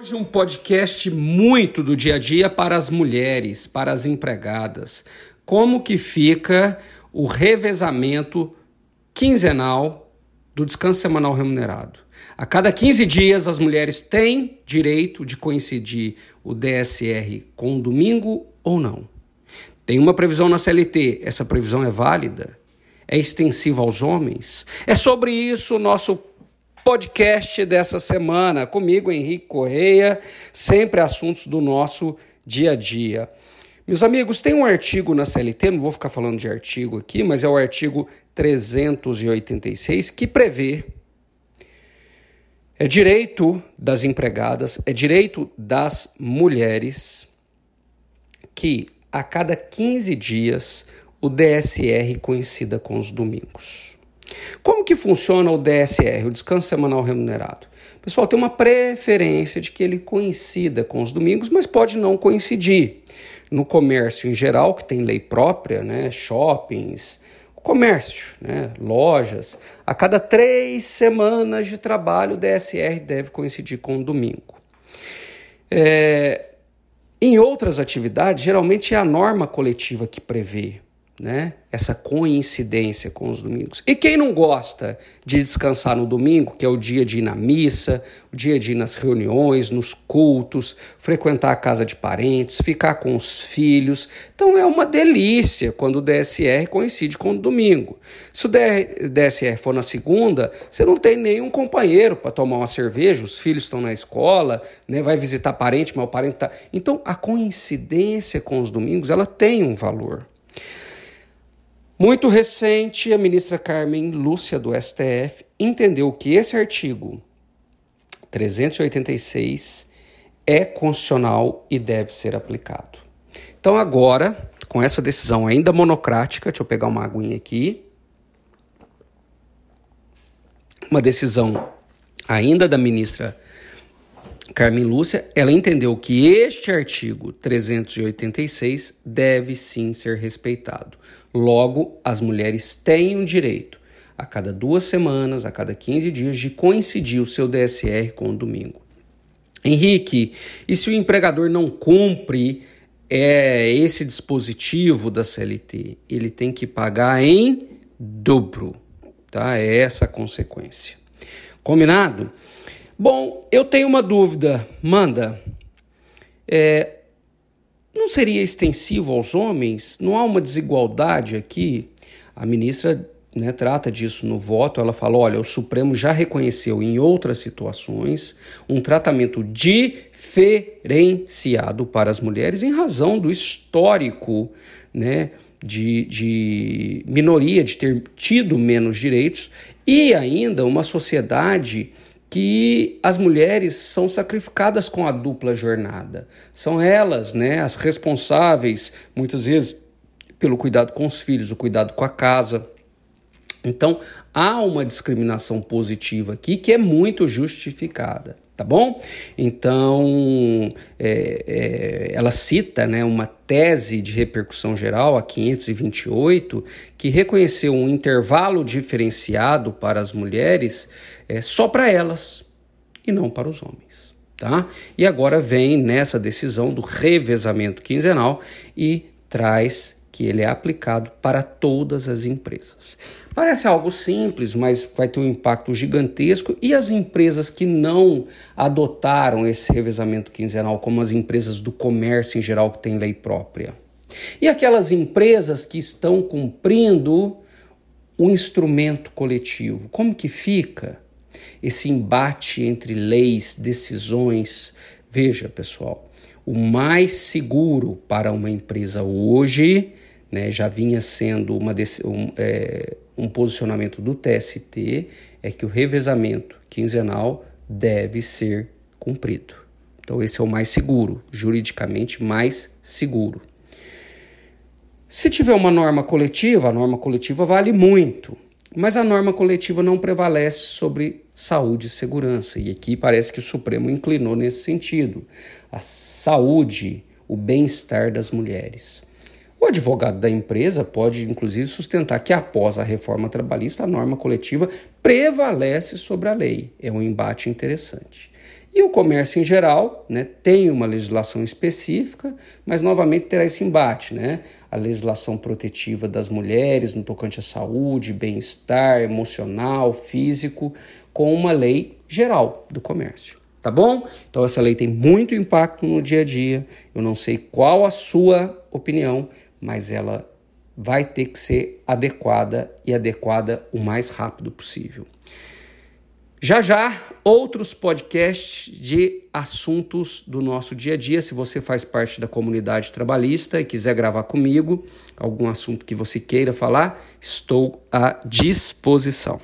Hoje um podcast muito do dia a dia para as mulheres, para as empregadas. Como que fica o revezamento quinzenal do descanso semanal remunerado? A cada 15 dias as mulheres têm direito de coincidir o DSR com o domingo ou não. Tem uma previsão na CLT, essa previsão é válida? É extensiva aos homens? É sobre isso o nosso podcast dessa semana. Comigo, Henrique Correia, sempre assuntos do nosso dia a dia. Meus amigos, tem um artigo na CLT, não vou ficar falando de artigo aqui, mas é o artigo 386 que prevê é direito das empregadas, é direito das mulheres que a cada 15 dias o DSR coincida com os domingos. Como que funciona o DSR, o descanso semanal remunerado? Pessoal tem uma preferência de que ele coincida com os domingos, mas pode não coincidir. No comércio em geral, que tem lei própria, né, shoppings, comércio, né, lojas, a cada três semanas de trabalho o DSR deve coincidir com o domingo. É, em outras atividades, geralmente é a norma coletiva que prevê né? Essa coincidência com os domingos. E quem não gosta de descansar no domingo, que é o dia de ir na missa, o dia de ir nas reuniões, nos cultos, frequentar a casa de parentes, ficar com os filhos. Então é uma delícia quando o DSR coincide com o domingo. Se o DSR for na segunda, você não tem nenhum companheiro para tomar uma cerveja, os filhos estão na escola, né? vai visitar parente, mas o parente está. Então a coincidência com os domingos ela tem um valor. Muito recente, a ministra Carmen Lúcia do STF entendeu que esse artigo 386 é constitucional e deve ser aplicado. Então, agora, com essa decisão ainda monocrática, deixa eu pegar uma aguinha aqui. Uma decisão ainda da ministra Carmen Lúcia, ela entendeu que este artigo 386 deve sim ser respeitado. Logo, as mulheres têm o direito, a cada duas semanas, a cada 15 dias, de coincidir o seu DSR com o domingo. Henrique, e se o empregador não cumpre é, esse dispositivo da CLT? Ele tem que pagar em dobro, tá? É essa a consequência. Combinado? Bom, eu tenho uma dúvida, manda. É, não seria extensivo aos homens? Não há uma desigualdade aqui? A ministra né, trata disso no voto. Ela fala: olha, o Supremo já reconheceu em outras situações um tratamento diferenciado para as mulheres em razão do histórico né, de, de minoria, de ter tido menos direitos e ainda uma sociedade que as mulheres são sacrificadas com a dupla jornada. São elas, né, as responsáveis, muitas vezes, pelo cuidado com os filhos, o cuidado com a casa. Então, há uma discriminação positiva aqui que é muito justificada, tá bom? Então, é, é, ela cita né, uma tese de repercussão geral, a 528, que reconheceu um intervalo diferenciado para as mulheres é, só para elas e não para os homens. Tá? E agora vem nessa decisão do revezamento quinzenal e traz que ele é aplicado para todas as empresas. Parece algo simples, mas vai ter um impacto gigantesco. E as empresas que não adotaram esse revezamento quinzenal, como as empresas do comércio em geral, que têm lei própria? E aquelas empresas que estão cumprindo o instrumento coletivo, como que fica? esse embate entre leis, decisões. Veja, pessoal, o mais seguro para uma empresa hoje, né, já vinha sendo uma, um, é, um posicionamento do TST, é que o revezamento quinzenal deve ser cumprido. Então, esse é o mais seguro, juridicamente mais seguro. Se tiver uma norma coletiva, a norma coletiva vale muito. Mas a norma coletiva não prevalece sobre saúde e segurança, e aqui parece que o Supremo inclinou nesse sentido. A saúde, o bem-estar das mulheres. O advogado da empresa pode, inclusive, sustentar que após a reforma trabalhista, a norma coletiva prevalece sobre a lei. É um embate interessante. E o comércio em geral né, tem uma legislação específica, mas novamente terá esse embate, né? A legislação protetiva das mulheres no tocante à saúde, bem-estar emocional, físico, com uma lei geral do comércio. Tá bom? Então essa lei tem muito impacto no dia a dia. Eu não sei qual a sua opinião, mas ela vai ter que ser adequada e adequada o mais rápido possível. Já já, outros podcasts de assuntos do nosso dia a dia. Se você faz parte da comunidade trabalhista e quiser gravar comigo algum assunto que você queira falar, estou à disposição.